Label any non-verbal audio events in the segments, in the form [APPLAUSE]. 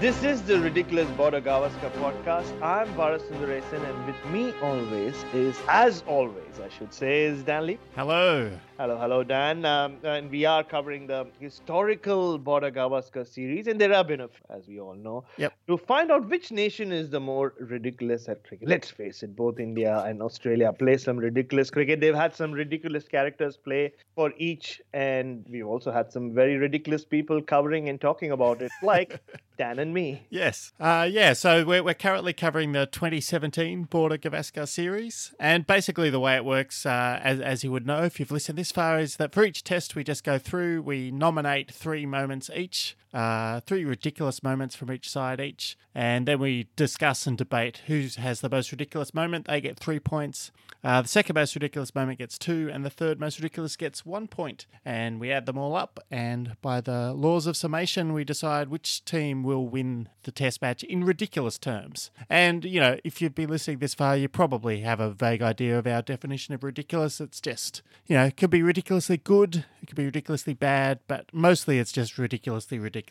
This is the Ridiculous Border Gavaskar podcast. I'm Bharat Sundaresan, and with me always is, as always, I should say, is Dan Lee. Hello. Hello, hello, Dan. Um, and we are covering the historical Border Gavaskar series, and there have been, a as we all know, Yep. to find out which nation is the more ridiculous at cricket. Let's face it, both India and Australia play some ridiculous cricket. They've had some ridiculous characters play for each, and we've also had some very ridiculous people covering and talking about it, like [LAUGHS] Dan and me. Yes. Uh, yeah, so we're, we're currently covering the 2017 Border Gavaskar series. And basically, the way it works, uh, as, as you would know if you've listened this far, is that for each test we just go through, we nominate three moments each, uh, three ridiculous moments from each side each. And then we discuss and debate who has the most ridiculous moment. They get three points. Uh, the second most ridiculous moment gets two, and the third most ridiculous gets one point. And we add them all up, and by the laws of summation, we decide which team will win the test match in ridiculous terms. And, you know, if you've been listening this far, you probably have a vague idea of our definition of ridiculous. It's just, you know, it could be ridiculously good, it could be ridiculously bad, but mostly it's just ridiculously ridiculous.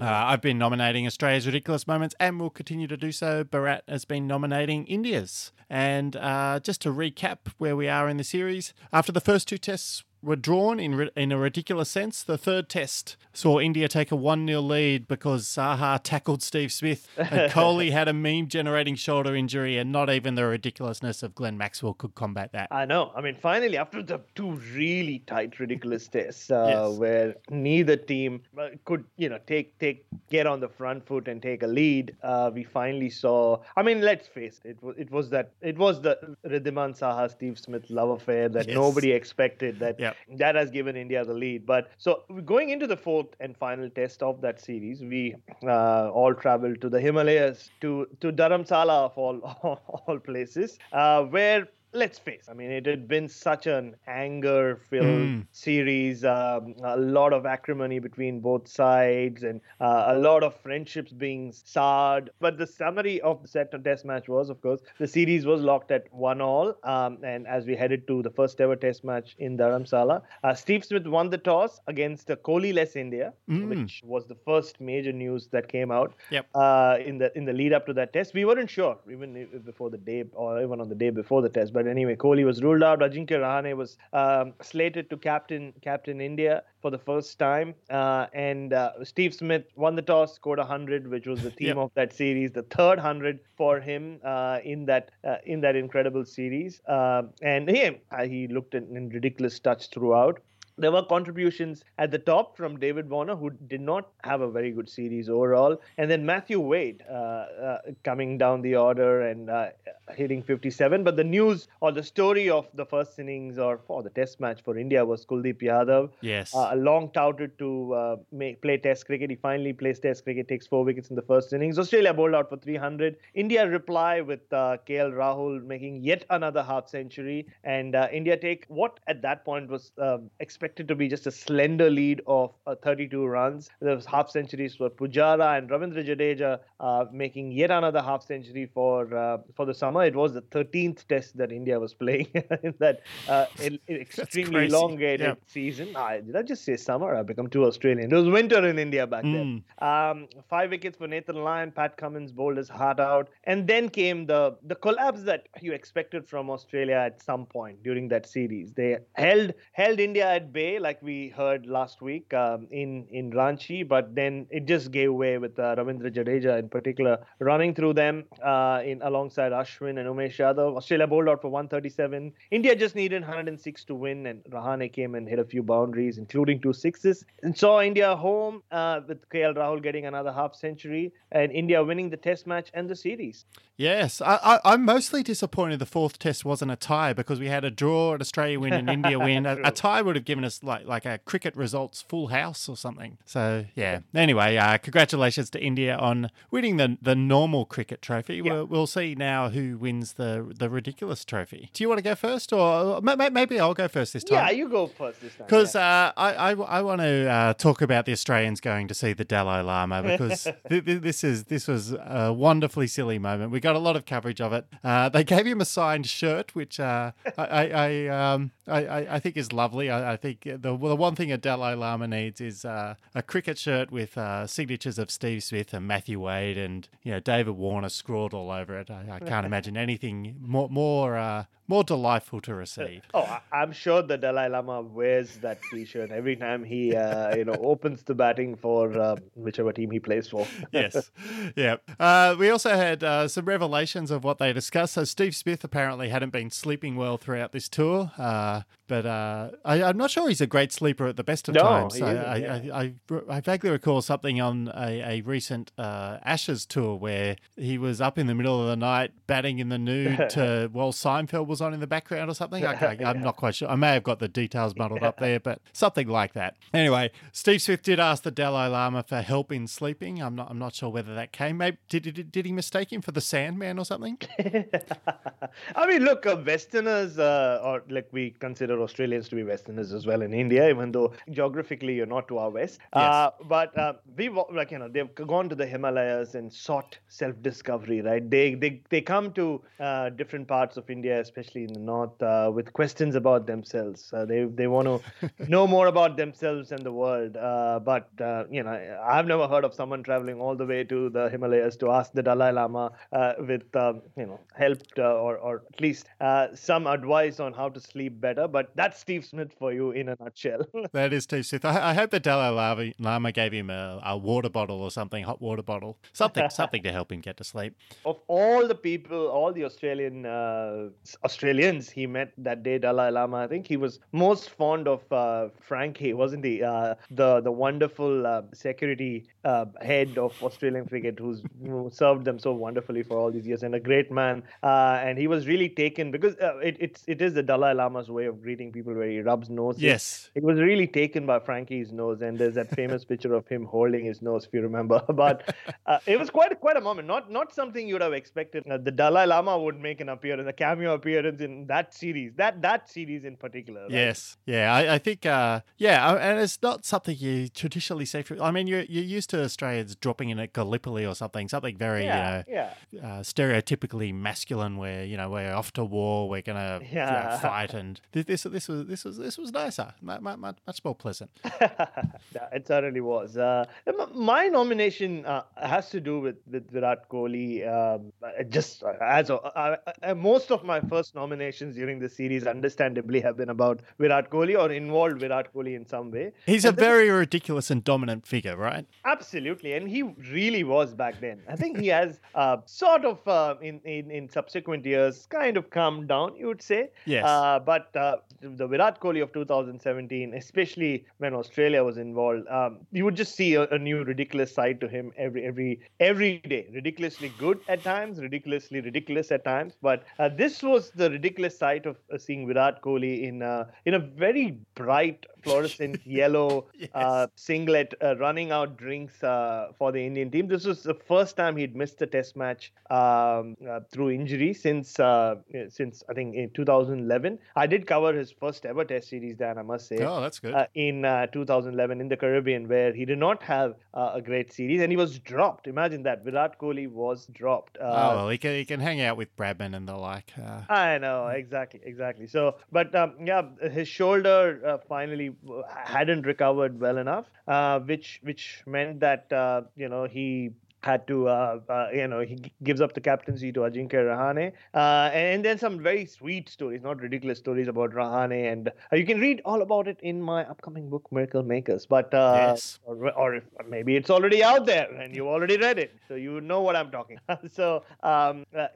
Uh, I've been nominating Australia's ridiculous moments and will continue to do so. Bharat has been nominating India's. And uh, just to recap where we are in the series, after the first two tests were drawn in, in a ridiculous sense, the third test saw India take a 1 0 lead because Saha tackled Steve Smith and [LAUGHS] Kohli had a meme generating shoulder injury, and not even the ridiculousness of Glenn Maxwell could combat that. I know. I mean, finally, after the two really tight, ridiculous tests, uh, Yes. where neither team uh, could, you know, take take get on the front foot and take a lead, uh, we finally saw. I mean, let's face it. It was it was that it was the Wriddhiman Saha Steve Smith love affair that Yes. nobody expected. That Yep. That has given India the lead. But so going into the fourth and final test of that series, we uh, all traveled to the Himalayas to to Dharamshala of all [LAUGHS] all places, uh, where. Let's face. I mean, it had been such an anger-filled Mm. series. Um, a lot of acrimony between both sides, and uh, a lot of friendships being soured. But the summary of the second test match was, of course, the series was locked at one all. Um, and as we headed to the first ever test match in Dharamshala, uh, Steve Smith won the toss against uh, Kohli-less India, Mm. which was the first major news that came out Yep. uh, in the in the lead up to that test. We weren't sure even before the day or even on the day before the test. But anyway, Kohli was ruled out. Ajinkya Rahane was um, slated to captain captain India for the first time, uh, and uh, Steve Smith won the toss, scored 100, which was the [LAUGHS] theme Yep. of that series, the third 100 for him uh, in that uh, in that incredible series. Um and he he looked in, in ridiculous touch throughout. There were contributions at the top from David Warner, who did not have a very good series overall, and then Matthew Wade uh, uh, coming down the order and uh, hitting 57. But the news or the story of the first innings or for the Test match for India was Kuldeep Yadav. Yes. Uh, a long touted to uh, make, play Test cricket. He finally plays Test cricket, takes four wickets in the first innings. Australia bowled out for 300. India reply with uh, KL Rahul making yet another half century, and uh, India take what at that point was um, expected to be just a slender lead of uh, 32 runs. There was half centuries for Pujara and Ravindra Jadeja uh, making yet another half century for uh, for the summer. It was the 13th Test that India was playing [LAUGHS] in that uh, in- in [LAUGHS] extremely elongated Yeah. season. Ah, did I just say summer? I've become too Australian. It was winter in India back then. Um, five wickets for Nathan Lyon. Pat Cummins bowled his heart out, and then came the the collapse that you expected from Australia at some point during that series. They held held India at bay, like we heard last week um, in in Ranchi, but then it just gave way with uh, Ravindra Jadeja in particular running through them uh, in alongside Ashwin and Umesh Yadav. Australia bowled out for 137. India just needed 106 to win, and Rahane came and hit a few boundaries, including two sixes, and saw India home uh, with KL Rahul getting another half century, and India winning the Test match and the series. Yes, I, I, I'm mostly disappointed the fourth test wasn't a tie because we had a draw, an Australia win, and India win. [LAUGHS] A, a tie would have given us like like a cricket results full house or something. So yeah. Anyway, uh, congratulations to India on winning the the normal cricket trophy. We'll, we'll see now who wins the the ridiculous trophy. Do you want to go first, or ma- ma- maybe I'll go first this time? Yeah, you go first this time. Because uh, I, I, I want to uh, talk about the Australians going to see the Dalai Lama because [LAUGHS] th- th- this is this was a wonderfully silly moment. We got a lot of coverage of it. Uh, they gave him a signed shirt, which uh, I I, I, um, I I I think is lovely. I, I think the the one thing a Dalai Lama needs is uh, a cricket shirt with uh, signatures of Steve Smith and Matthew Wade and you know David Warner scrawled all over it. I, I can't [LAUGHS] imagine anything more more uh, more delightful to receive. Oh, I'm sure the Dalai Lama wears that T-shirt every time he, uh, you know, [LAUGHS] opens the batting for uh, whichever team he plays for. [LAUGHS] yes. Yeah. Uh, we also had uh, some revelations of what they discussed. So Steve Smith apparently hadn't been sleeping well throughout this tour, uh, but uh, I, I'm not sure he's a great sleeper at the best of No, times. I, I, yeah. I, I, I vaguely recall something on a, a recent uh, Ashes tour where he was up in the middle of the night batting in the [LAUGHS] nude to while Seinfeld was on in the background or something. I, I'm [LAUGHS] not quite sure. I may have got the details muddled up there, but something like that. Anyway, Steve Smith did ask the Dalai Lama for help in sleeping. I'm not. I'm not sure whether that came. Maybe did did, did he mistake him for the Sandman or something? [LAUGHS] I mean, look, uh, Westerners, uh, or like we consider Australians to be Westerners as well in India, even though geographically you're not to our west. Uh, but uh, we like you know they've gone to the Himalayas and sought self-discovery, right? They they they come to uh, different parts of India, especially in the north, uh, with questions about themselves. Uh, they they want to [LAUGHS] know more about themselves and the world. Uh, but uh, you know, I've never heard of someone traveling all the way to the Himalayas to ask the Dalai Lama uh, with um, you know help uh, or or at least uh, some advice on how to sleep better. But that's Steve Smith for you in a nutshell. [LAUGHS] That is too Smith. I, I hope the Dalai Lama, Lama gave him a, a water bottle or something, hot water bottle, something, [LAUGHS] something to help him get to sleep. of all the people, all the Australian uh, Australians he met that day, Dalai Lama, I think he was most fond of uh, Frank Hay, wasn't he? Uh, the the wonderful uh, security uh, head of Australian cricket, who's who served them so wonderfully for all these years, and a great man. Uh, and he was really taken because uh, it, it's it is the Dalai Lama's way of greeting people, where he rubs noses. Yes. It was really taken by Frankie's nose, and there's that famous [LAUGHS] picture of him holding his nose, if you remember. [LAUGHS] But uh, it was quite quite a moment. Not not something you'd have expected. Uh, the Dalai Lama would make an appearance, a cameo appearance in that series. That that series in particular. right? Yes, yeah, I, I think, uh, yeah, uh, and it's not something you traditionally see. For, I mean, you're you're used to Australians dropping in at Gallipoli or something, something very, Yeah, you yeah. know, uh, stereotypically masculine, where you know we're off to war, we're gonna you know, fight, and this, this was this was this was nicer, much, much, more pleasant. [LAUGHS] Yeah, it certainly was. Uh, my nomination uh, has to do with, with Virat Kohli. Um, just as most of my first nominations during the series, understandably, have been about Virat Kohli or involved Virat Kohli in some way. He's a And this- very ridiculous and dominant figure, right? Absolutely, and he really was back then. I think he has [LAUGHS] uh, sort of uh, in, in in subsequent years kind of calmed down, you would say. Yes. Uh, but uh, the Virat Kohli of 2017, especially when Australia was involved, um, you would just see a, a, new ridiculous side to him every every every day. Ridiculously good at times, ridiculously ridiculous at times. But uh, this was the ridiculous side of uh, seeing Virat Kohli in uh, in a very bright fluorescent [LAUGHS] yellow yes. uh, singlet uh, running out drinks uh, for the Indian team. This was the first time he'd missed a test match um, uh, through injury since uh, since I think in 2011. I did cover his first ever test series, Dan, I must say. Oh, that's good. Uh, in 2011 in the Caribbean, where he did not have a great series and he was dropped. Imagine that. Virat Kohli was dropped. oh, well, he can, he can hang out with Bradman and the like. I know, exactly, exactly. So, but um, yeah, his shoulder finally hadn't recovered well enough, uh, which which meant that uh, you know he had to, uh, uh, you know, he gives up the captaincy to Ajinkya Rahane. Uh, and then some very sweet stories, not ridiculous stories about Rahane. And uh, you can read all about it in my upcoming book, Miracle Makers. But, uh, yes. or, or maybe it's already out there and you already read it. So you know what I'm talking. [LAUGHS] so, um, uh,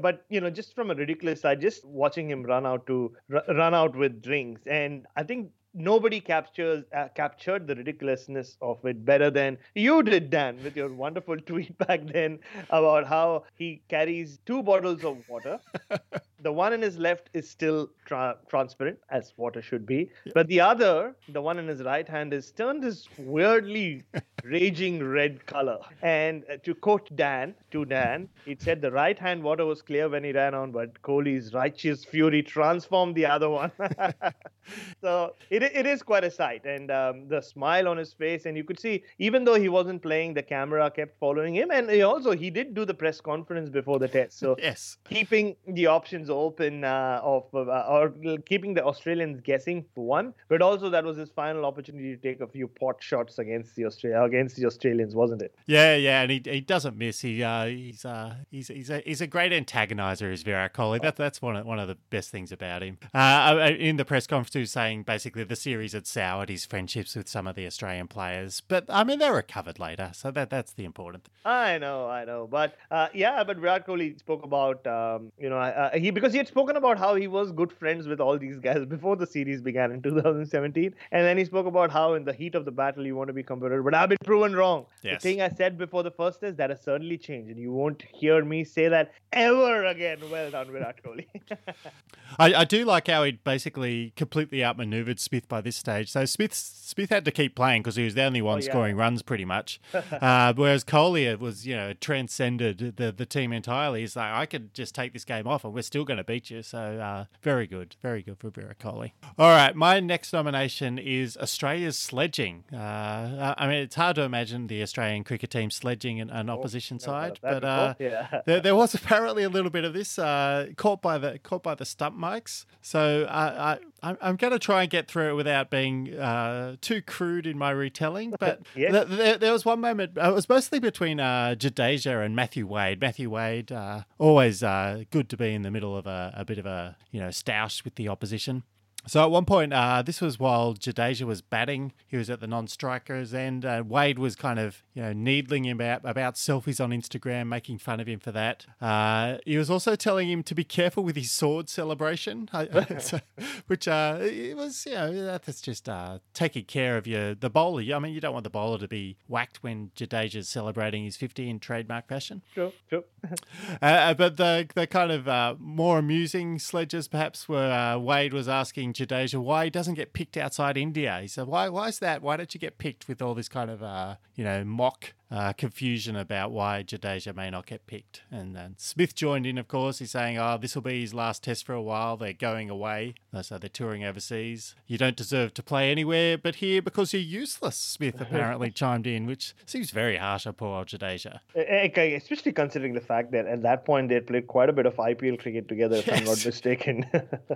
but, you know, just from a ridiculous side, just watching him run out to run out with drinks. And I think nobody captures uh, captured the ridiculousness of it better than you did, Dan, with your wonderful [LAUGHS] tweet back then about how he carries two bottles of water. [LAUGHS] the one in his left is still tra- transparent, as water should be, but the other, the one in his right hand, is turned this weirdly [LAUGHS] raging red color. And uh, to quote Dan, to Dan, he said the right hand water was clear when he ran on, but Kohli's righteous fury transformed the other one. [LAUGHS] so it it is quite a sight, and um, the smile on his face, and you could see even though he wasn't playing, the camera kept following him, and he also he did do the press conference before the test, so yes, keeping the options open uh, of uh, or keeping the Australians guessing for one, but also that was his final opportunity to take a few pot shots against the Australia against the Australians, wasn't it? Yeah, yeah, and he, he doesn't miss. He uh, he's uh, he's he's a he's a great antagonizer, is Virat Kohli. That that's one of one of the best things about him. Uh, in the press conference, he was saying basically the series had soured his friendships with some of the Australian players. But I mean, they recovered later, so that that's the important. thing. I know, I know, but uh, yeah, but Virat Kohli spoke about um, you know uh, he because he had spoken about how he was good friends with all these guys before the series began in [LAUGHS] 2017, and then he spoke about how in the heat of the battle you want to be competitive, but I've been proven wrong. Yes. The thing I said before the first is that has certainly changed, and you won't hear me say that ever again. Well done, Virat Kohli. [LAUGHS] I, I do like how he basically completely outmaneuvered Smith by this stage. So Smith Smith had to keep playing because he was the only one oh, yeah. scoring runs pretty much. [LAUGHS] uh, whereas Kohli was, you know, transcended the, the team entirely. He's like, I could just take this game off and we're still going to beat you. So uh, very good. Very good for Virat Kohli. All right. My next nomination is Australia's sledging. Uh, I mean, it's hard to imagine the Australian cricket team sledging an, an oh, opposition oh, side, but uh, yeah. [LAUGHS] there, there, was apparently a little bit of this uh, caught by the caught by the stump mics. So uh, I, I'm going to try and get through it without being uh, too crude in my retelling. [LAUGHS] But yes. th- th- there was one moment, uh, it was mostly between uh, Jadeja and Matthew Wade. Matthew Wade, uh, always uh, good to be in the middle of a, a bit of a you know stoush with the opposition. So at one point, uh, this was while Jadeja was batting. He was at the non-strikers end. Uh, Wade was kind of, you know, needling him about, about selfies on Instagram, making fun of him for that. Uh, he was also telling him to be careful with his sword celebration, [LAUGHS] which uh, it was, you know, that's just uh, taking care of your the bowler. I mean, you don't want the bowler to be whacked when Jadeja's celebrating his 50 in trademark fashion. Sure, sure. [LAUGHS] Uh, but the the kind of more amusing sledges perhaps were Wade was asking Jadeja why he doesn't get picked outside India. He said, "Why? Why is that? Why don't you get picked?" With all this kind of uh, you know mock uh, confusion about why Jadeja may not get picked. And then Smith joined in, of course. He's saying, oh, this will be his last test for a while. They're going away. So they're touring overseas. You don't deserve to play anywhere but here because you're useless, Smith [LAUGHS] apparently chimed in, which seems very harsh on poor old Jadeja. Okay, especially considering the fact that at that point they'd played quite a bit of IPL cricket together, if. I'm not [LAUGHS] mistaken.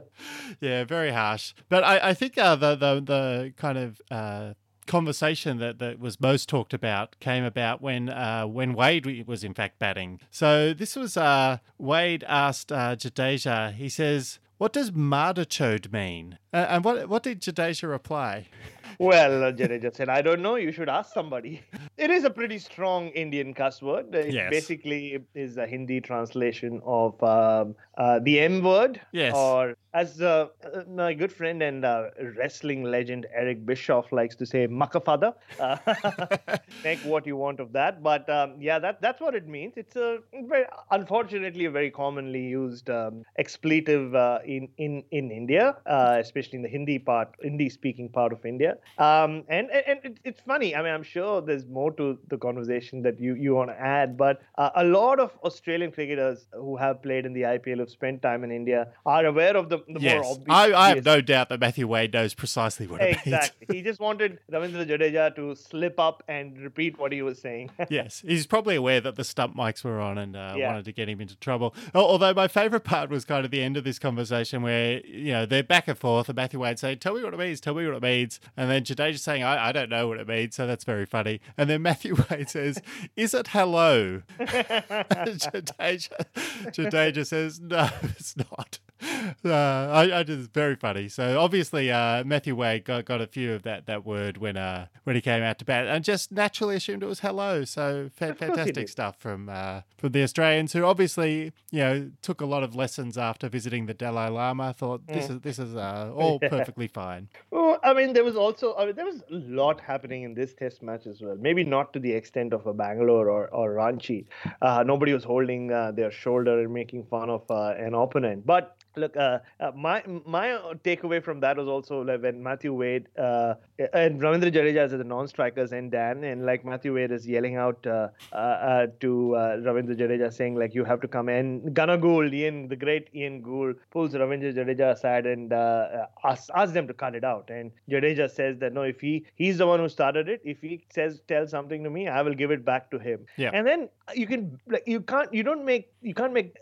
[LAUGHS] yeah, very harsh. But I, I think uh, the, the, the kind of uh, conversation that, that was most talked about came about when uh, when Wade was in fact batting. So this was uh, Wade asked uh, Jadeja. He says, "What does Mardachode mean?" Uh, and what what did Jadeja reply? Well, uh, Jadeja said, I don't know. You should ask somebody. [LAUGHS] It is a pretty strong Indian cuss word. It yes. basically is a Hindi translation of um, uh, the M word yes. or as uh, my good friend and uh, wrestling legend Eric Bischoff likes to say, "Makafada." Uh, [LAUGHS] make what you want of that, but um, yeah, that that's what it means. It's a very, unfortunately a very commonly used um, expletive uh, in in in India, uh, especially in the Hindi part, Hindi-speaking part of India. Um, and and, and it, it's funny. I mean, I'm sure there's more to the conversation that you you want to add, but uh, a lot of Australian cricketers who have played in the IPL who've spent time in India are aware of the, the Yes, more obvious. I, I have no doubt that Matthew Wade knows precisely what it means. Exactly. [LAUGHS] he just wanted Ravindra Jadeja to slip up and repeat what he was saying. [LAUGHS] yes, he's probably aware that the stump mics were on and uh, Yeah. wanted to get him into trouble. Although my favourite part was kind of the end of this conversation where, you know, they're back and forth and Matthew Wade saying, tell me what it means, tell me what it means. And then Jadeja saying, I, I don't know what it means, so that's very funny. And then Matthew [LAUGHS] Wade says, is it hello? Jadeja, Jadeja says, no, [LAUGHS] it's not. [LAUGHS] Uh, I, I just it's very funny. So obviously, uh, Matthew Wade got, got a few of that, that word when uh, when he came out to bat, and just naturally assumed it was hello. So fa- Of course he fantastic stuff from uh, from the Australians, who obviously you know took a lot of lessons after visiting the Dalai Lama. Thought this Mm. is this is uh, [LAUGHS] all perfectly fine. Well, I mean, there was also I mean, there was a lot happening in this Test match as well. Maybe not to the extent of a Bangalore or, or Ranchi. Uh, nobody was holding uh, their shoulder and making fun of uh, an opponent. But look, uh, uh, my my takeaway from that was also like when Matthew Wade uh, and Ravindra Jadeja is the non-strikers and Dan and like Matthew Wade is yelling out uh, uh, uh, to uh, Ravindra Jadeja saying like you have to come in. Gunner Gould, Ian, the great Ian Gould, pulls Ravindra Jadeja aside and uh, asks, asks them to cut it out. And Jadeja says that no, if he he's the one who started it, if he says tell something to me, I will give it back to him. Yeah. And then you can like you can't you don't make you can't make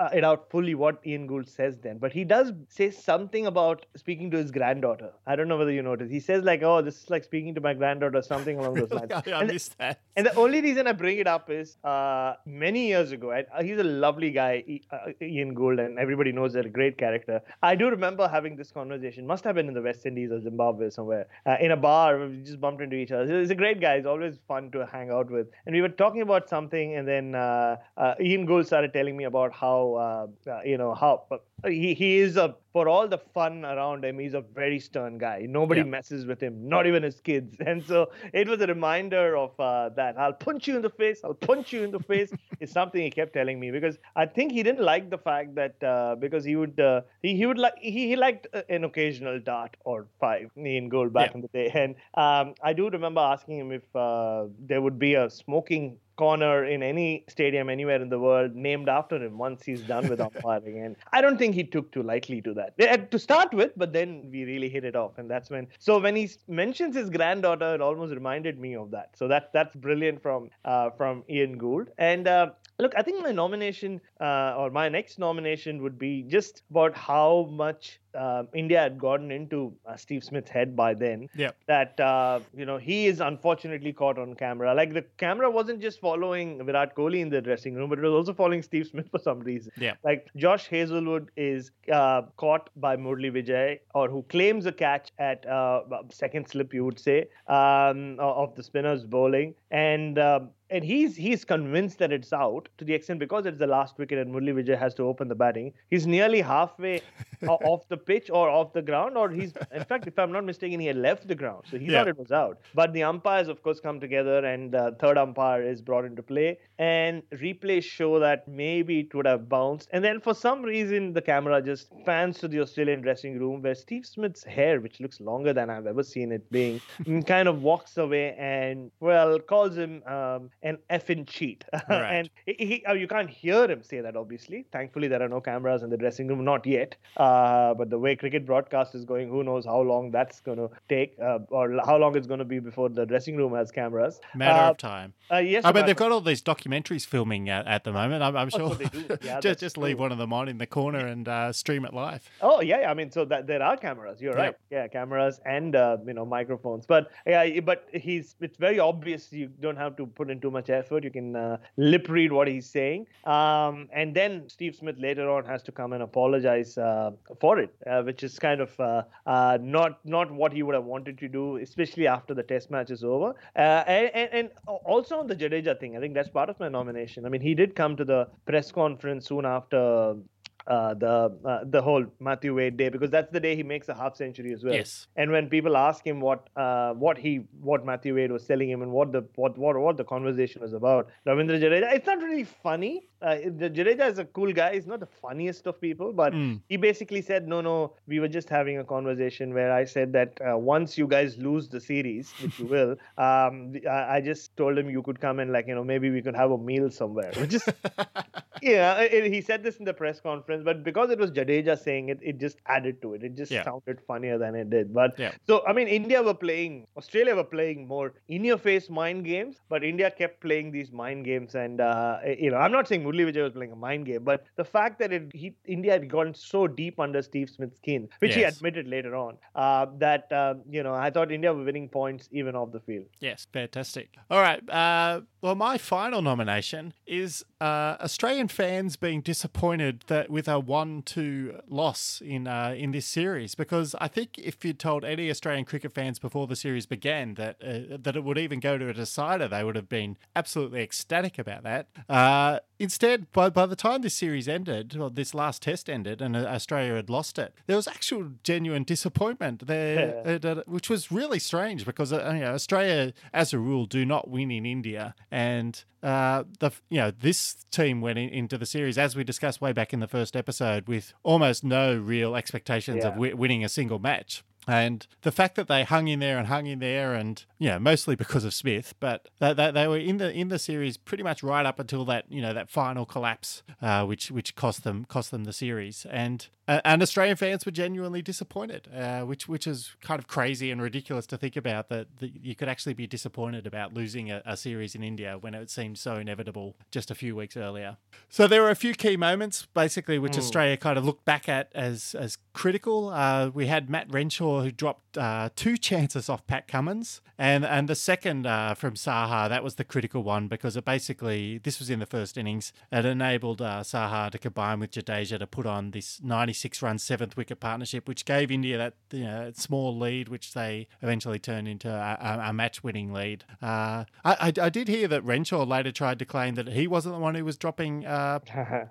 uh, it out fully what Ian Gould says then, but he does say something about speaking to his granddaughter. I don't know whether you noticed. He says like, "Oh, this is like speaking to my granddaughter," something along those [LAUGHS] lines. I, I And- missed that. and the only reason I bring it up is uh, many years ago, and, uh, he's a lovely guy, uh, Ian Gould, and everybody knows that a great character. I do remember having this conversation, must have been in the West Indies or Zimbabwe somewhere, uh, in a bar. We just bumped into each other. He's a great guy. He's always fun to hang out with. And we were talking about something, and then uh, uh, Ian Gould started telling me about how, uh, uh, you know, how. He, he is a for all the fun around him he's a very stern guy nobody Yeah. messes with him not even his kids [LAUGHS] and so it was a reminder of uh, that i'll punch you in the face i'll punch you in the face [LAUGHS] is something he kept telling me because i think he didn't like the fact that uh, because he would uh, he, he would like he, he liked uh, an occasional dart or five in goal back Yeah. in the day and um, i do remember asking him if uh, there would be a smoking corner in any stadium anywhere in the world named after him once he's done with umpiring. And I don't think he took too lightly to that Eh, to start with, but then we really hit it off. And that's when, so when he mentions his granddaughter, it almost reminded me of that. So that that's brilliant from uh, from Ian Gould. And uh, look, I think my nomination uh, or my next nomination would be just about how much um India had gotten into uh, Steve Smith's head by then Yep. that uh, you know he is unfortunately caught on camera. Like the camera wasn't just following Virat Kohli in the dressing room, but it was also following Steve Smith for some reason. Yeah. Like Josh Hazlewood is uh, caught by Murali Vijay, or who claims a catch at uh, second slip, you would say, um, of the spinners bowling, and. And he's he's convinced that it's out to the extent because it's the last wicket and Murali Vijay has to open the batting. He's nearly halfway [LAUGHS] off the pitch or off the ground, or he's in fact, if I'm not mistaken, he had left the ground, so he Yeah. thought it was out. But the umpires, of course, come together, and the third umpire is brought into play, and replays show that maybe it would have bounced, and then for some reason the camera just pans to the Australian dressing room where Steve Smith's hair, which looks longer than I've ever seen it being, [LAUGHS] kind of walks away and well calls him um, an effing cheat, [LAUGHS] Right. and he, he, uh, you can't hear him say that. Obviously, thankfully there are no cameras in the dressing room, not yet. Uh, but the way cricket broadcast is going, who knows how long that's going to take, uh, or how long it's going to be before the dressing room has cameras. Matter Uh, of time. Uh, yes, I mean, they've got all these documentaries filming at, at the moment. I'm, I'm Oh, sure. so they do. [LAUGHS] Yeah, just just leave one of them on in the corner and uh, stream it live. Oh yeah, I mean, so that there are cameras. You're right. Yeah, cameras and uh, you know microphones. But yeah, but he's it's very obvious. You don't have to put in too much effort. You can uh, lip read what he's saying. Um, and then Steve Smith later on has to come and apologize uh, for it, uh, which is kind of uh, uh, not not what he would have wanted to do, especially after the Test match is over. Uh, and, and and also on the Jadeja thing, I think that's part of my nomination. I mean, he did come to the press conference soon after uh, the uh, the whole Matthew Wade day because that's the day he makes a half century as well. Yes. And when people ask him what uh, what he what Matthew Wade was telling him and what the what what, what the conversation was about, Ravindra Jadeja, it's not really funny. Uh, the Jadeja is a cool guy. He's not the funniest of people, but he basically said, no, no, we were just having a conversation where I said that uh, once you guys lose the series, which you will, [LAUGHS] um, I, I just told him you could come and like you know maybe we could have a meal somewhere, which is [LAUGHS] yeah. He said this in the press conference, but because it was Jadeja saying it, it just added to it. It just Yeah. sounded funnier than it did. But Yeah. so I mean, India were playing, Australia were playing more in-your-face mind games, but India kept playing these mind games. And uh, you know, I'm not saying Murali Vijay was playing a mind game, but the fact that it, he, India had gone so deep under Steve Smith's skin, which he admitted later on, uh, that uh, you know, I thought India were winning points even off the field. Yes, fantastic. All right. Well, my final nomination is uh, Australian fans being disappointed that with a one-two loss in uh, in this series, because I think if you'd told any Australian cricket fans before the series began that uh, that it would even go to a decider, they would have been absolutely ecstatic about that. Uh, instead, by by the time this series ended, or this last test ended, and uh, Australia had lost it, there was actual genuine disappointment there, uh, which was really strange because uh, you know, Australia, as a rule, do not win in India, and uh, the you know this team went in, into the series as we discussed way back in the first episode with almost no real expectations of Yeah. wi- winning a single match. And the fact that they hung in there and hung in there, and know, mostly because of Smith, but they, they, they were in the in the series pretty much right up until that you know that final collapse, uh, which which cost them cost them the series. And uh, and Australian fans were genuinely disappointed, uh, which which is kind of crazy and ridiculous to think about that, that you could actually be disappointed about losing a, a series in India when it seemed so inevitable just a few weeks earlier. So there were a few key moments, basically, which Australia kind of looked back at as as critical. Uh, we had Matt Renshaw who dropped uh, two [LAUGHS] chances off Pat Cummins, and and and the second uh, from Saha that was the critical one because it basically this was in the first innings. It enabled uh, Saha to combine with Jadeja to put on this 96 run seventh wicket partnership, which gave India that you know small lead, which they eventually turned into a, a, match winning lead. Uh, I, I I did hear that Renshaw later tried to claim that he wasn't the one who was dropping uh,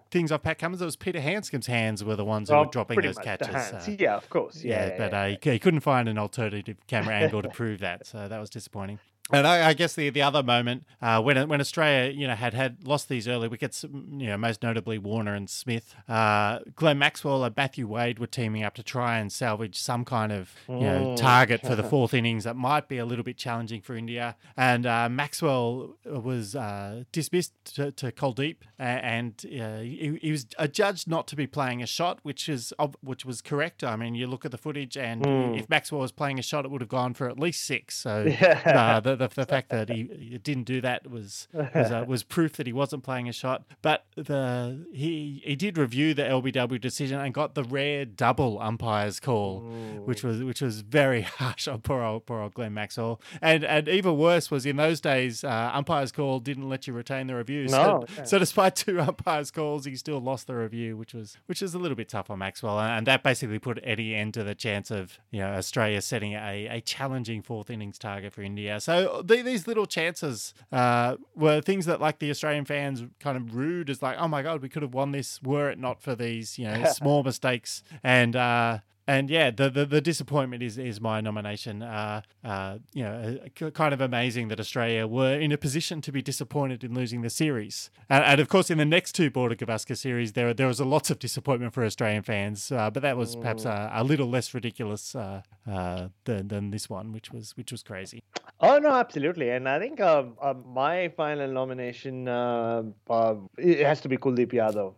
[LAUGHS] things off Pat Cummins. It was Peter Handscomb's hands were the ones who Well, were dropping those catches. yeah, of course. Yeah, yeah, yeah, but yeah. Uh, he, he couldn't find an alternative camera angle to [LAUGHS] prove that, so that was disappointing. And I, I guess the the other moment uh, when when Australia you know had had lost these early wickets, you know most notably Warner and Smith, uh, Glenn Maxwell and Matthew Wade were teaming up to try and salvage some kind of you know target for the [LAUGHS] fourth innings that might be a little bit challenging for India. And uh, Maxwell was uh, dismissed to, to Kuldeep, and uh, he, he was adjudged not to be playing a shot, which is which was correct. I mean, you look at the footage, and if Maxwell was playing a shot, it would have gone for at least six. So [LAUGHS] uh, the, the the fact that he, didn't do that was was, uh, was proof that he wasn't playing a shot. But the he he did review the LBW decision and got the rare double umpires call, which was which was very [LAUGHS] harsh on poor old poor old Glenn Maxwell. And and even worse was in those days, uh, umpires call didn't let you retain the review. No, So, so despite two [LAUGHS] umpires calls, he still lost the review, which was which is a little bit tough on Maxwell, and that basically put any end to the chance of you know Australia setting a, a challenging fourth innings target for India. So the, these little chances uh, were things that like the Australian fans kind of rude as like, oh my god, we could have won this were it not for these you know [LAUGHS] small mistakes and. Uh, and yeah, the, the, the disappointment is is my nomination. Uh, uh, you know, uh, kind of amazing that Australia were in a position to be disappointed in losing the series. And, and of course, in the next two Border Gavaskar series, there there was a lots of disappointment for Australian fans, uh, but that was perhaps a, a little less ridiculous uh, uh, than than this one, which was which was crazy. Oh no, absolutely, and I think um, um, my final nomination uh, uh, it has to be Kuldeep Yadav.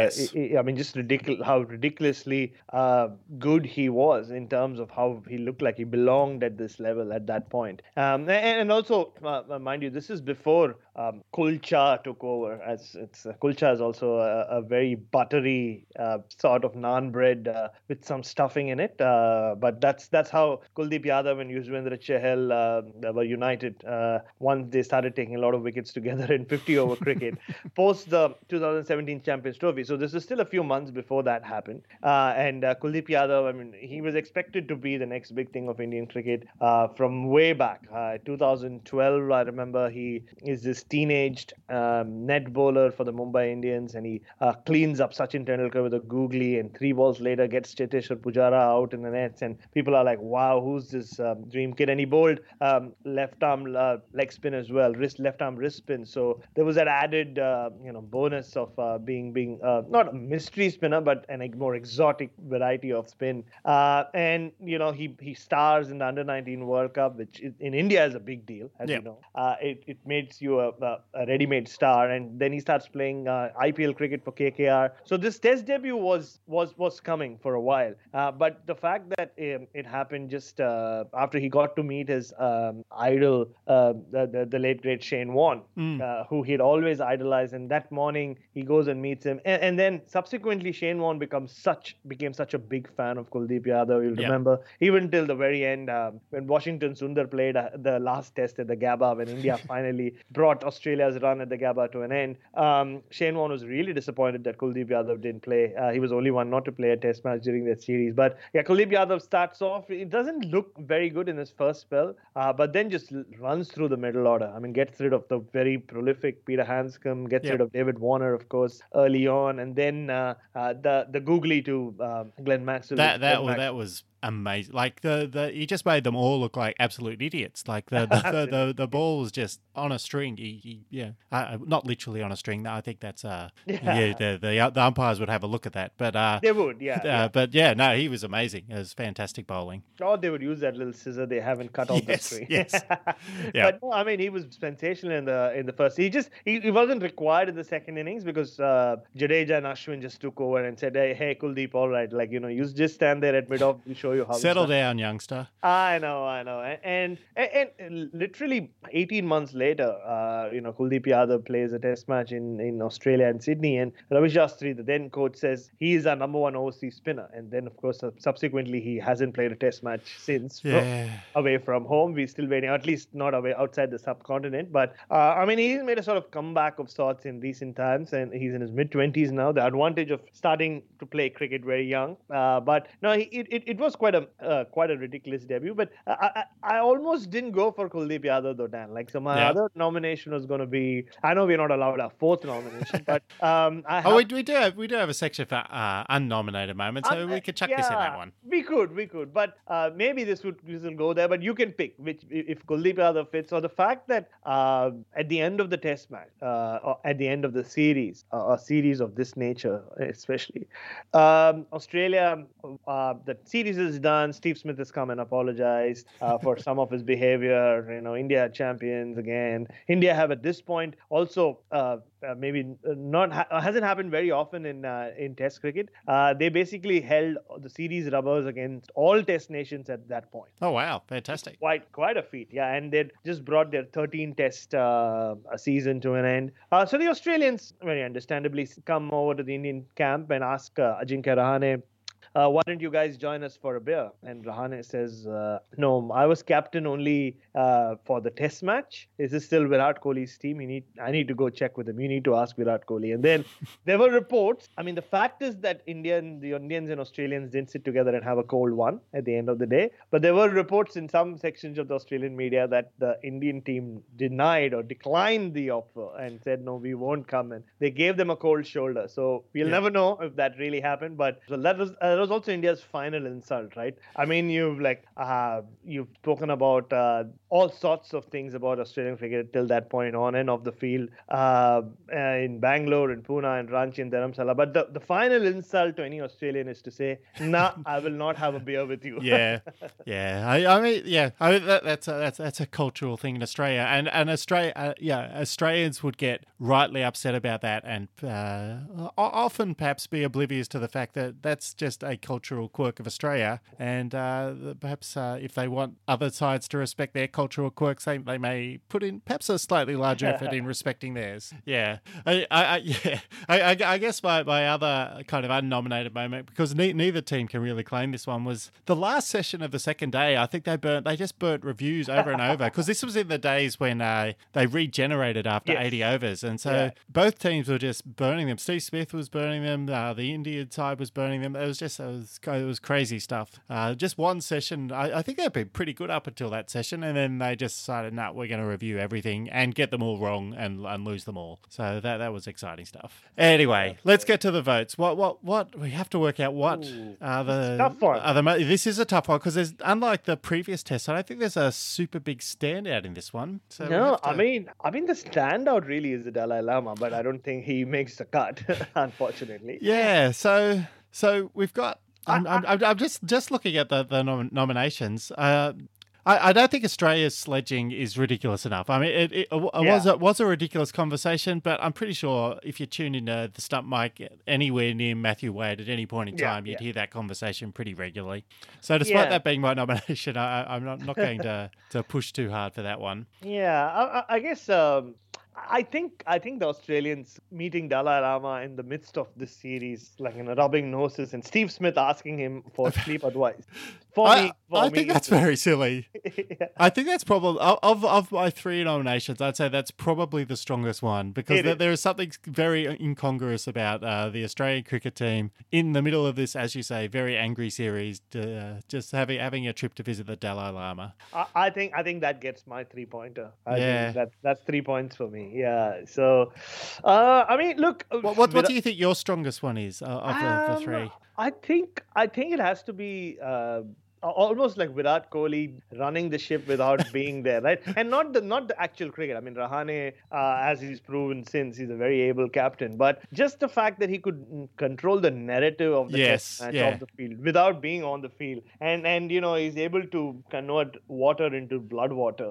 Yes. I, I- I mean, just ridiculous how ridiculously uh, good he was in terms of how he looked like he belonged at this level at that point. Um, and, and also, uh, mind you, this is before um, kulcha took over. As it's uh, kulcha is also a, a very buttery uh, sort of naan bread uh, with some stuffing in it. Uh, but that's that's how Kuldeep Yadav and Yuzvendra Chahal uh, were united uh, once they started taking a lot of wickets together in 50 over cricket [LAUGHS] post the 2017 Champions Trophy. So this is still a few months before that happened. Uh, and uh, Kuldeep Yadav Yadav, I mean, he was expected to be the next big thing of Indian cricket uh, from way back. Uh, 2012, I remember he is this teenaged um, net bowler for the Mumbai Indians, and he uh, cleans up Sachin Tendulkar with a googly, and three balls later gets Cheteshwar Pujara out in the nets, and people are like, "Wow, who's this um, dream kid?" And he bowled um, left arm uh, leg spin as well, wrist left arm wrist spin. So there was that added, uh, you know, bonus of uh, being being not a mystery spinner, but an more exotic variety of spin. Uh, and you know, he he stars in the Under 19 World Cup, which is, in India is a big deal, as Yeah. you know. Uh, it it makes you a, a, a ready-made star, and then he starts playing uh, IPL cricket for KKR. So this Test debut was was was coming for a while, uh, but the fact that um, it happened just uh, after he got to meet his um, idol, uh, the, the the late great Shane Warne, uh, who he'd always idolized, and that morning he goes and meets him, and, and then subsequently Shane Warne becomes such became such a big fan of Kuldeep Yadav. You'll Yeah. remember even till the very end um, when Washington Sundar played uh, the last test at the Gabba when India [LAUGHS] finally brought Australia's run at the Gabba to an end. Um, Shane Warne was really disappointed that Kuldeep Yadav didn't play. Uh, he was the only one not to play a test match during that series. But yeah, Kuldeep Yadav starts off. It doesn't look very good in his first spell, uh, but then just runs through the middle order. I mean, gets rid of the very prolific Peter Handscomb, gets Yeah. rid of David Warner, of course, early on, and then uh, uh, the the googly to um, Glenn Maxwell. That that that was amazing. Like the the he just made them all look like absolute idiots. Like the the the, the, the ball was just on a string. He, he yeah, uh, not literally on a string. I think that's uh [LAUGHS] yeah, the, the the umpires would have a look at that. But uh, They would, yeah. uh, yeah. but yeah, no, he was amazing. It was fantastic bowling. Oh, they would use that little scissor they haven't cut off the string. yes. [LAUGHS] Yeah. But no, I mean, he was sensational in the in the first. He just he, he wasn't required in the second innings because uh, Jadeja and Ashwin just took over and said, "Hey, hey, Kuldeep, all right, like you know, you just stand there at mid off, show you how." Settle down, youngster. I know, I know, and and, and literally 18 months later, uh, you know, Kuldeep Yadav plays a Test match in in Australia and Sydney, and Ravi Shastri, the then coach, says he is our number one overseas spinner, and then of course subsequently he hasn't played a Test match since. Yeah. away from home. We're still waiting, at least not away outside the subcontinent. But uh, I mean, he's made a sort of comeback of sorts in recent times, and he's in his mid twenties now. The advantage of starting to play cricket very young. Uh, but no, it, it it was quite a uh, quite a ridiculous debut. But I, I I almost didn't go for Kuldeep Yadav though, Dan. Like so, my Yeah. other nomination was going to be. I know we're not allowed a fourth nomination, but um, I have, Oh, we, we do have we do have a section for uh, unnominated moments, so Um, we could chuck this in that one. We could, we could, but uh, maybe this would this will go there. But you can pick which if Kuldeep Yadav fits, or the fact that uh, at the end of the Test match, uh, or at the end of the series, uh, a series of this nature, especially, um, Australia, uh, the series is done. Steve Smith has come and apologized uh, for [LAUGHS] some of his behavior. You know, India champions again. India have at this point also uh, uh, maybe not ha- hasn't happened very often in uh, in Test cricket. Uh, they basically held the series rubbers against all Test nations at that point. Oh wow, fantastic! Quite quite a feat, yeah. And they just brought their 13 Test uh, season to an end. Uh, so the Australians, very understandably, come over to the Indian camp and ask uh, Ajinkya Rahane. Uh, why don't you guys join us for a beer? And Rahane says, uh, No, I was captain only uh, for the test match. Is this still Virat Kohli's team? You need, I need to go check with him. You need to ask Virat Kohli. And then [LAUGHS] there were reports. I mean, the fact is that Indian, the Indians and Australians didn't sit together and have a cold one at the end of the day. But there were reports in some sections of the Australian media that the Indian team denied or declined the offer and said, No, we won't come. And they gave them a cold shoulder. So we'll never know if that really happened. But so that was, uh, that was also India's final insult, right? I mean, you've like, uh, you've spoken about uh, all sorts of things about Australian cricket till that point on and off the field uh, uh, in Bangalore, in Pune, and Ranchi, and Dharamshala. But the, the final insult to any Australian is to say, "Nah, I will not have a beer with you." yeah, [LAUGHS] yeah. I, I mean, yeah. I mean, that, that's a, that's that's a cultural thing in Australia, and and Australia, uh, yeah, Australians would get rightly upset about that, and uh, often perhaps be oblivious to the fact that that's just a cultural quirk of Australia, and uh, perhaps uh, if they want other sides to respect their cultural quirks, they, they may put in perhaps a slightly larger effort in [LAUGHS] respecting theirs. Yeah, I, I, I [LAUGHS] yeah, I, I, I guess my, my other kind of unnominated moment because ne- neither team can really claim this one was the last session of the second day. I think they burnt, they just burnt reviews over and over because this was in the days when uh, they regenerated after Yes. 80 overs, and so Yeah. both teams were just burning them. Steve Smith was burning them. Uh, the Indian side was burning them. It was just was, it was it was crazy stuff. Uh, just one session. I, I think they've been pretty good up until that session, and then they just decided, "No, nah, we're going to review everything and get them all wrong and, and lose them all." So that that was exciting stuff. Anyway, let's get to the votes. What what what we have to work out what Ooh, are the tough one. Are the this is a tough one because there's unlike the previous test. I don't think there's a super big standout in this one. So No, to- I mean, I mean the standout really is the Dalai Lama, but I don't think he [LAUGHS] makes the cut, [LAUGHS] unfortunately. Yeah, so so we've got. I'm, I'm, I'm just just looking at the the nom- nominations. Uh, I, I don't think Australia's sledging is ridiculous enough. I mean, it, it, it was Yeah. a, was a ridiculous conversation, but I'm pretty sure if you tune into the stump mic anywhere near Matthew Wade at any point in Yeah, time, you'd yeah. hear that conversation pretty regularly. So, despite Yeah. that being my nomination, [LAUGHS] I, I'm not, not going to, [LAUGHS] to push too hard for that one. Yeah, I, I- I guess um, I think I think the Australians meeting Dalai Lama in the midst of this series, like you know, rubbing noses, and Steve Smith asking him for [LAUGHS] sleep advice. I, I think that's very silly. [LAUGHS] Yeah. I think that's probably of of my three nominations. I'd say that's probably the strongest one because It there, is. something very incongruous about uh, the Australian cricket team in the middle of this, as you say, very angry series. To, uh, just having having a trip to visit the Dalai Lama. I, I think I think that gets my three pointer. I Yeah. that that's three points for me. Yeah. So, uh, I mean, look. uh, What what, what do you think your strongest one is uh, of the, the Um, three? I think I think it has to be uh, almost like Virat Kohli running the ship without [LAUGHS] being there, right? And not the not the actual cricket. I mean, Rahane, uh, as he's proven since, he's a very able captain. But just the fact that he could mm, control the narrative of the Yes, test match yeah. of the field without being on the field, and and you know he's able to convert water into blood water.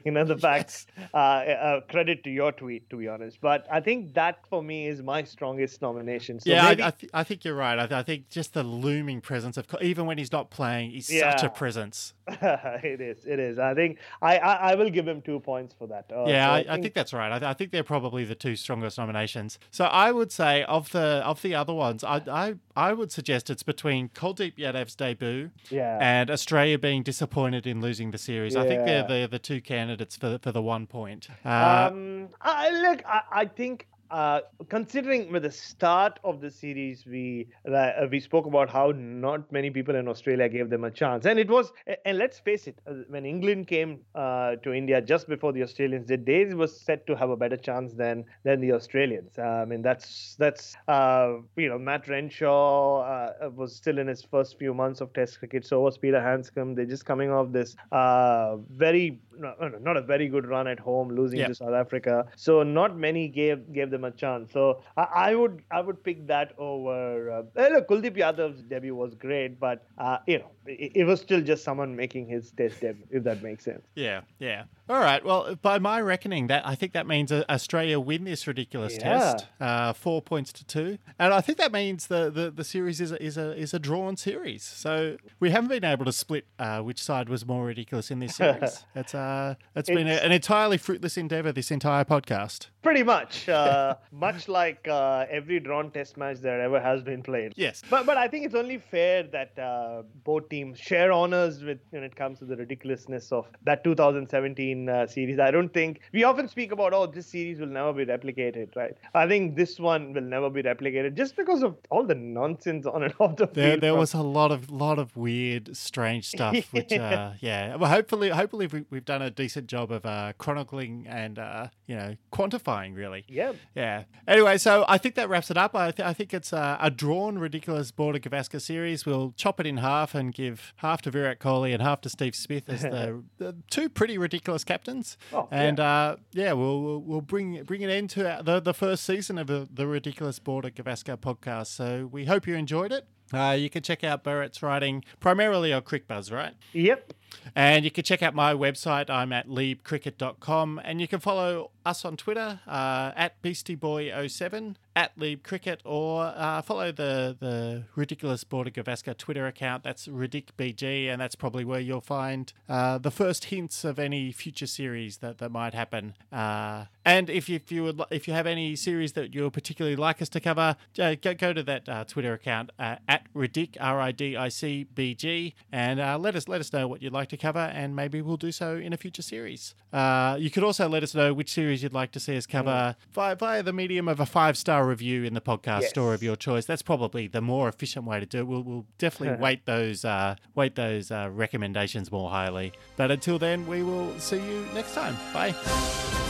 [LAUGHS] you know the fact. Uh, uh, credit to your tweet, to be honest. But I think that for me is my strongest nomination. So yeah, maybe- I, I, th- I think you're right. I, th- I think just the looming presence of even when he's not playing, he's such Yeah. a presence. [LAUGHS] it is. It is. I think I, I, I will give him two points for that. Uh, Yeah, so I, I think that's right. I, th- I think they're probably the two strongest nominations. So I would say of the of the other ones, I I, I would suggest it's between Kuldeep Yadav's debut Yeah. and Australia being disappointed in losing the series. I think they're Yeah. the the two candidates for the, for the one point. Uh, um, I look. I, I think. Uh, considering with the start of the series, we uh, we spoke about how not many people in Australia gave them a chance, and it was. And let's face it, uh, when England came uh, to India just before the Australians did, they was set to have a better chance than than the Australians. Uh, I mean, that's that's uh, you know Matt Renshaw uh, was still in his first few months of Test cricket, so was Peter Handscomb. They're just coming off this uh, very no, no, not a very good run at home, losing Yeah. to South Africa. So not many gave gave them a chance. So I, I would I would pick that over. Uh, eh, look, Kuldeep Yadav's debut was great, but uh, you know it, it was still just someone making his Test debut, if that makes sense. yeah, yeah. All right. Well, by my reckoning, that I think that means uh, Australia win this ridiculous Yeah. test, uh, four points to two, and I think that means the, the, the series is a, is a is a drawn series. So we haven't been able to split uh, which side was more ridiculous in this series. [LAUGHS] it's uh, it's been a, an entirely fruitless endeavor. This entire podcast. Pretty much, uh, [LAUGHS] much like uh, every drawn Test match that ever has been played. Yes. But but I think it's only fair that uh, both teams share honors with when it comes to the ridiculousness of that 2017 uh, series. I don't think we often speak about oh this series will never be replicated, right? I think this one will never be replicated just because of all the nonsense on and [LAUGHS] off the There, field. there from- was a lot of lot of weird, strange [LAUGHS] stuff. Which, uh, yeah. Well, hopefully, hopefully we, we've done a decent job of uh, chronicling and uh, you know quantifying, really. yeah. Yeah. Anyway, so I think that wraps it up. I, th- I think it's uh, a drawn, ridiculous Border Gavaskar series. We'll chop it in half and give half to Virat Kohli and half to Steve Smith as the, [LAUGHS] the two pretty ridiculous captains. Oh, and uh, yeah, we'll, we'll we'll bring bring an end to the the first season of the, the ridiculous Border Gavaskar podcast. So we hope you enjoyed it. Uh, you can check out Bharat's writing primarily on Cricbuzz, right? Yep. And you can check out my website. I'm at liebcricket.com. And you can follow us on Twitter uh, at BeastieBoy07, at LiebCricket, or uh, follow the, the Ridiculous Border Gavaskar Twitter account. That's RidicBG, and that's probably where you'll find uh, the first hints of any future series that, that might happen. Uh, And if you, if you would if you have any series that you would particularly like us to cover, uh, go, go to that uh, Twitter account at Ridic R I D I C B G and let us let us know what you'd like to cover, and maybe we'll do so in a future series. Uh, you could also let us know which series you'd like to see us cover via, via the medium of a five star review in the podcast Yes. store of your choice. That's probably the more efficient way to do it. We'll, we'll definitely [LAUGHS] weight those uh, weight those uh, recommendations more highly. But until then, we will see you next time. Bye.